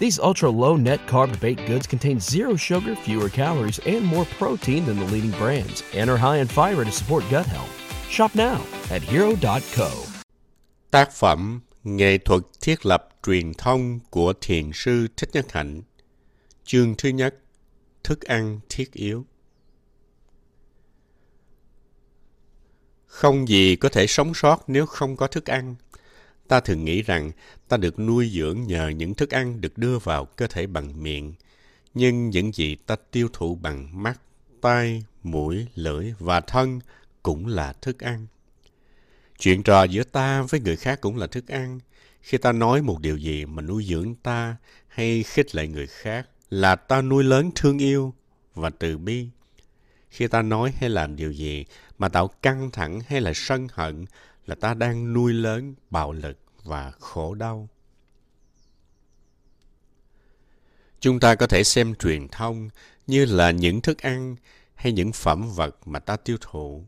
These ultra low net carb baked goods contain zero sugar, fewer calories, and more protein than the leading brands, and are high in fiber to support gut health. Shop now at hero.co. Tác phẩm Nghệ thuật thiết lập truyền thông của Thiền sư Thích Nhất Hạnh Chương thứ nhất Thức ăn thiết yếu Không gì có thể sống sót nếu không có thức ăn. Ta thường nghĩ rằng ta được nuôi dưỡng nhờ những thức ăn được đưa vào cơ thể bằng miệng. Nhưng những gì ta tiêu thụ bằng mắt, tai, mũi, lưỡi và thân cũng là thức ăn. Chuyện trò giữa ta với người khác cũng là thức ăn. Khi ta nói một điều gì mà nuôi dưỡng ta hay khích lệ người khác là ta nuôi lớn thương yêu và từ bi. Khi ta nói hay làm điều gì mà tạo căng thẳng hay là sân hận là ta đang nuôi lớn bạo lực và khổ đau. Chúng ta có thể xem truyền thông như là những thức ăn hay những phẩm vật mà ta tiêu thụ.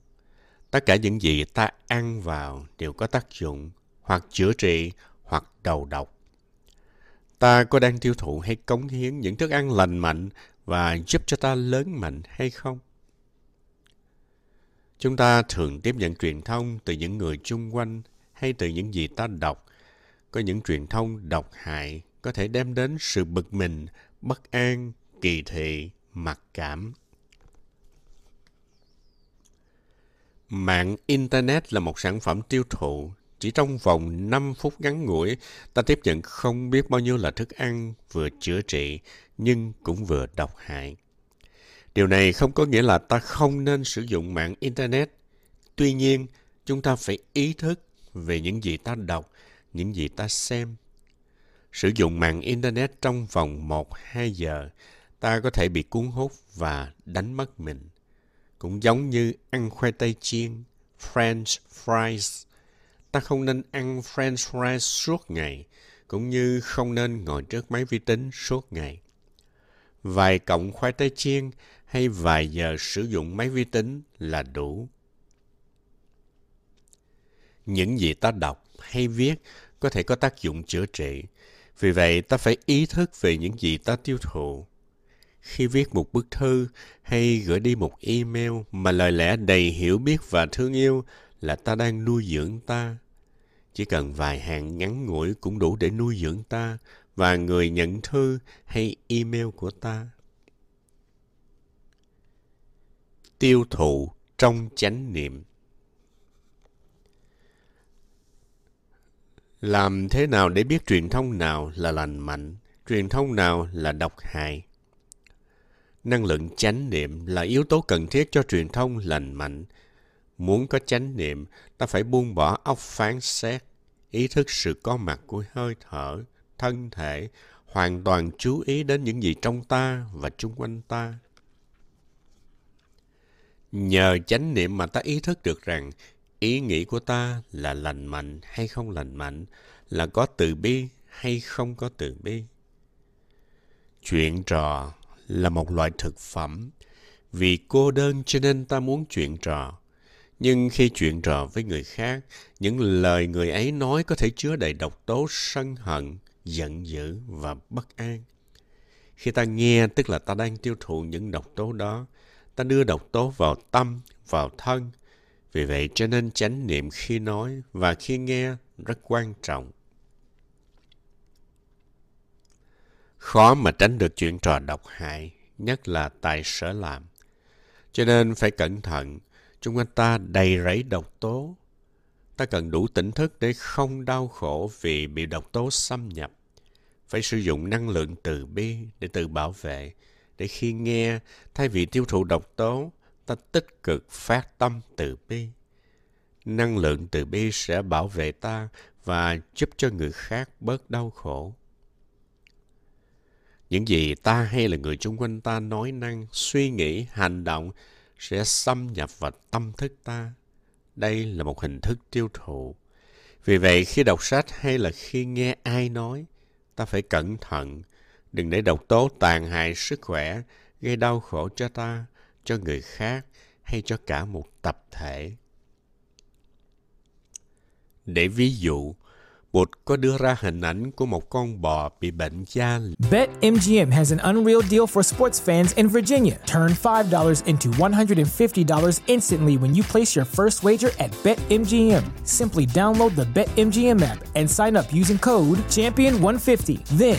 Tất cả những gì ta ăn vào đều có tác dụng hoặc chữa trị hoặc đầu độc. Ta có đang tiêu thụ hay cống hiến những thức ăn lành mạnh và giúp cho ta lớn mạnh hay không? Chúng ta thường tiếp nhận truyền thông từ những người chung quanh hay từ những gì ta đọc. Có những truyền thông độc hại có thể đem đến sự bực mình, bất an, kỳ thị, mặc cảm. Mạng Internet là một sản phẩm tiêu thụ. Chỉ trong vòng 5 phút ngắn ngủi, ta tiếp nhận không biết bao nhiêu là thức ăn vừa chữa trị nhưng cũng vừa độc hại. Điều này không có nghĩa là ta không nên sử dụng mạng Internet. Tuy nhiên, chúng ta phải ý thức về những gì ta đọc, những gì ta xem. Sử dụng mạng Internet trong vòng 1-2 giờ, ta có thể bị cuốn hút và đánh mất mình. Cũng giống như ăn khoai tây chiên, French fries. Ta không nên ăn French fries suốt ngày, cũng như không nên ngồi trước máy vi tính suốt ngày. Vài cọng khoai tây chiên hay vài giờ sử dụng máy vi tính là đủ. Những gì ta đọc hay viết có thể có tác dụng chữa trị. Vì vậy, ta phải ý thức về những gì ta tiêu thụ. Khi viết một bức thư hay gửi đi một email mà lời lẽ đầy hiểu biết và thương yêu là ta đang nuôi dưỡng ta. Chỉ cần vài hàng ngắn ngủi cũng đủ để nuôi dưỡng ta và người nhận thư hay email của ta. Tiêu thụ trong chánh niệm. Làm thế nào để biết truyền thông nào là lành mạnh, truyền thông nào là độc hại? Năng lượng chánh niệm là yếu tố cần thiết cho truyền thông lành mạnh. Muốn có chánh niệm, ta phải buông bỏ óc phán xét, ý thức sự có mặt của hơi thở, thân thể, hoàn toàn chú ý đến những gì trong ta và chung quanh ta. Nhờ chánh niệm mà ta ý thức được rằng ý nghĩ của ta là lành mạnh hay không lành mạnh, là có từ bi hay không có từ bi. Chuyện trò là một loại thực phẩm. Vì cô đơn cho nên ta muốn chuyện trò. Nhưng khi chuyện trò với người khác, những lời người ấy nói có thể chứa đầy độc tố sân hận, giận dữ và bất an. Khi ta nghe tức là ta đang tiêu thụ những độc tố đó ta đưa độc tố vào tâm, vào thân. Vì vậy cho nên chánh niệm khi nói và khi nghe rất quan trọng. Khó mà tránh được chuyện trò độc hại, nhất là tại sở làm. Cho nên phải cẩn thận, chúng anh ta đầy rẫy độc tố. Ta cần đủ tỉnh thức để không đau khổ vì bị độc tố xâm nhập. Phải sử dụng năng lượng từ bi để tự bảo vệ, để khi nghe, thay vì tiêu thụ độc tố, ta tích cực phát tâm từ bi. Năng lượng từ bi sẽ bảo vệ ta và giúp cho người khác bớt đau khổ. Những gì ta hay là người chung quanh ta nói năng, suy nghĩ, hành động sẽ xâm nhập vào tâm thức ta. Đây là một hình thức tiêu thụ. Vì vậy khi đọc sách hay là khi nghe ai nói, ta phải cẩn thận, đừng để độc tố tàn hại sức khỏe, gây đau khổ cho ta, cho người khác hay cho cả một tập thể. Để ví dụ, Bụt có đưa ra hình ảnh của một con bò bị bệnh da. BetMGM has an unreal deal for sports fans in Virginia. Turn $5 into $150 instantly when you place your first wager at BetMGM. Simply download the BetMGM app and sign up using code Champion150. Then,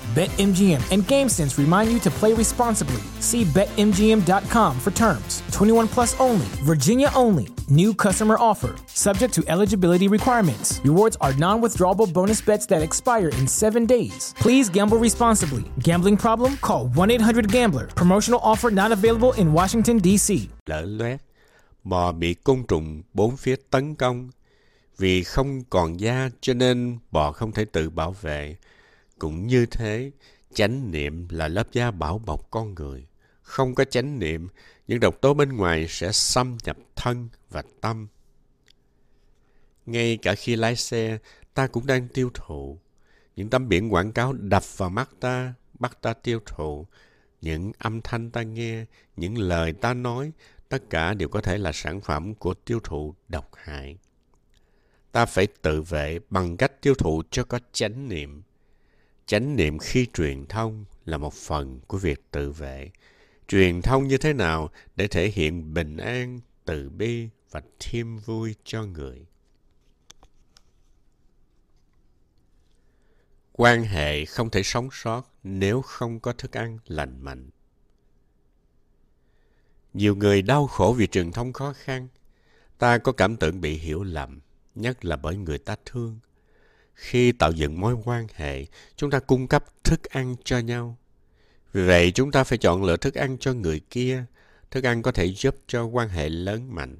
BetMGM and GameSense remind you to play responsibly. See BetMGM.com for terms. 21 plus only, Virginia only. New customer offer, subject to eligibility requirements. Rewards are non withdrawable bonus bets that expire in seven days. Please gamble responsibly. Gambling problem? Call 1 800 Gambler. Promotional offer not available in Washington, D.C. Loét, bò bị côn trùng bốn phía tấn công. Vì không còn da cho nên bò không thể tự bảo vệ. Cũng như thế, chánh niệm là lớp da bảo bọc con người. Không có chánh niệm, những độc tố bên ngoài sẽ xâm nhập thân và tâm. Ngay cả khi lái xe, ta cũng đang tiêu thụ. Những tấm biển quảng cáo đập vào mắt ta, bắt ta tiêu thụ. Những âm thanh ta nghe, những lời ta nói, tất cả đều có thể là sản phẩm của tiêu thụ độc hại. Ta phải tự vệ bằng cách tiêu thụ cho có chánh niệm. Chánh niệm khi truyền thông là một phần của việc tự vệ. Truyền thông như thế nào để thể hiện bình an, từ bi và thêm vui cho người. Quan hệ không thể sống sót nếu không có thức ăn lành mạnh. Nhiều người đau khổ vì truyền thông khó khăn. Ta có cảm tưởng bị hiểu lầm, nhất là bởi người ta thương. Khi tạo dựng mối quan hệ, chúng ta cung cấp thức ăn cho nhau. Vì vậy, chúng ta phải chọn lựa thức ăn cho người kia. Thức ăn có thể giúp cho quan hệ lớn mạnh.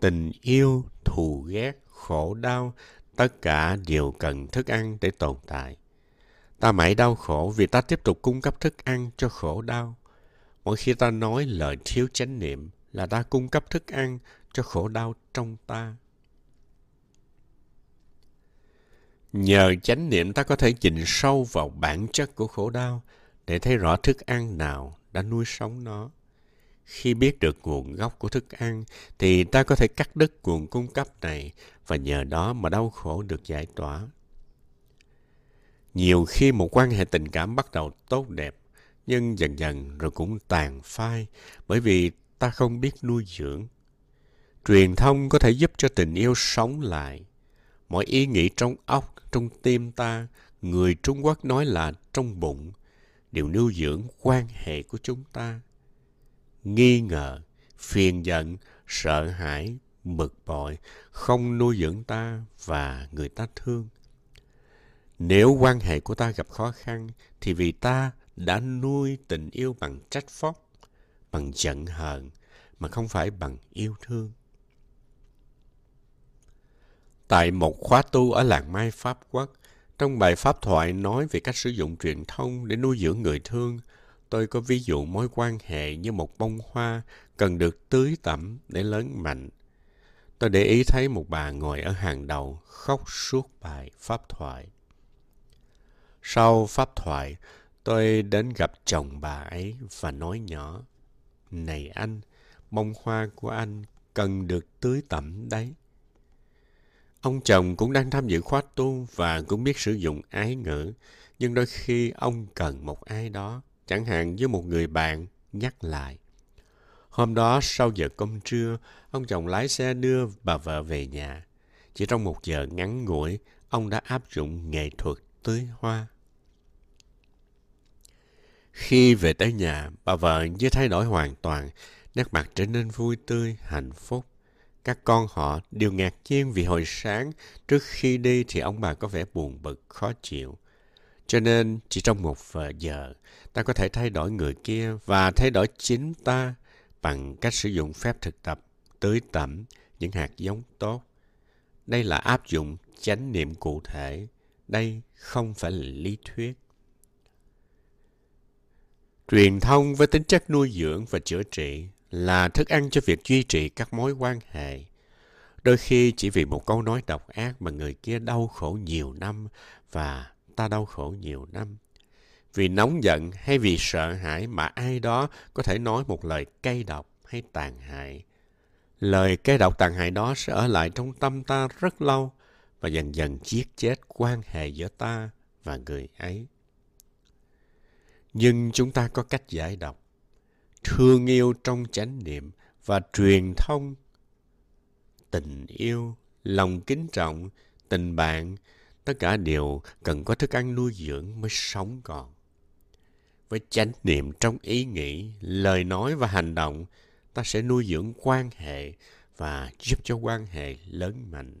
Tình yêu, thù ghét, khổ đau, tất cả đều cần thức ăn để tồn tại. Ta mãi đau khổ vì ta tiếp tục cung cấp thức ăn cho khổ đau. Mỗi khi ta nói lời thiếu chánh niệm là ta cung cấp thức ăn cho khổ đau trong ta. Nhờ chánh niệm ta có thể nhìn sâu vào bản chất của khổ đau để thấy rõ thức ăn nào đã nuôi sống nó. Khi biết được nguồn gốc của thức ăn thì ta có thể cắt đứt nguồn cung cấp này và nhờ đó mà đau khổ được giải tỏa. Nhiều khi một quan hệ tình cảm bắt đầu tốt đẹp nhưng dần dần rồi cũng tàn phai bởi vì ta không biết nuôi dưỡng. Truyền thông có thể giúp cho tình yêu sống lại. Mọi ý nghĩ trong óc, trong tim ta, người Trung Quốc nói là trong bụng, đều nuôi dưỡng quan hệ của chúng ta. Nghi ngờ, phiền giận, sợ hãi, bực bội không nuôi dưỡng ta và người ta thương. Nếu quan hệ của ta gặp khó khăn thì vì ta đã nuôi tình yêu bằng trách phóc, bằng giận hờn mà không phải bằng yêu thương. Tại một khóa tu ở làng Mai Pháp Quốc, trong bài pháp thoại nói về cách sử dụng truyền thông để nuôi dưỡng người thương, tôi có ví dụ mối quan hệ như một bông hoa cần được tưới tẩm để lớn mạnh. Tôi để ý thấy một bà ngồi ở hàng đầu khóc suốt bài pháp thoại. Sau pháp thoại, tôi đến gặp chồng bà ấy và nói nhỏ. Này anh, bông hoa của anh cần được tưới tẩm đấy. Ông chồng cũng đang tham dự khóa tu và cũng biết sử dụng ái ngữ. Nhưng đôi khi ông cần một ai đó, chẳng hạn với một người bạn, nhắc lại. Hôm đó sau giờ cơm trưa, ông chồng lái xe đưa bà vợ về nhà. Chỉ trong một giờ ngắn ngủi, ông đã áp dụng nghệ thuật tưới hoa. Khi về tới nhà, bà vợ như thay đổi hoàn toàn, nét mặt trở nên vui tươi, hạnh phúc. Các con họ đều ngạc nhiên vì hồi sáng trước khi đi thì ông bà có vẻ buồn bực, khó chịu. Cho nên chỉ trong một giờ, ta có thể thay đổi người kia và thay đổi chính ta bằng cách sử dụng phép thực tập tưới tẩm những hạt giống tốt. Đây là áp dụng chánh niệm cụ thể. Đây không phải là lý thuyết. Truyền thông với tính chất nuôi dưỡng và chữa trị là thức ăn cho việc duy trì các mối quan hệ. Đôi khi chỉ vì một câu nói độc ác mà người kia đau khổ nhiều năm và ta đau khổ nhiều năm. Vì nóng giận hay vì sợ hãi mà ai đó có thể nói một lời cay độc hay tàn hại. Lời cay độc tàn hại đó sẽ ở lại trong tâm ta rất lâu và dần dần giết chết quan hệ giữa ta và người ấy. Nhưng chúng ta có cách giải độc. Thương yêu trong chánh niệm và truyền thông tình yêu, lòng kính trọng, tình bạn, tất cả đều cần có thức ăn nuôi dưỡng mới sống còn. Với chánh niệm trong ý nghĩ, lời nói và hành động, ta sẽ nuôi dưỡng quan hệ và giúp cho quan hệ lớn mạnh.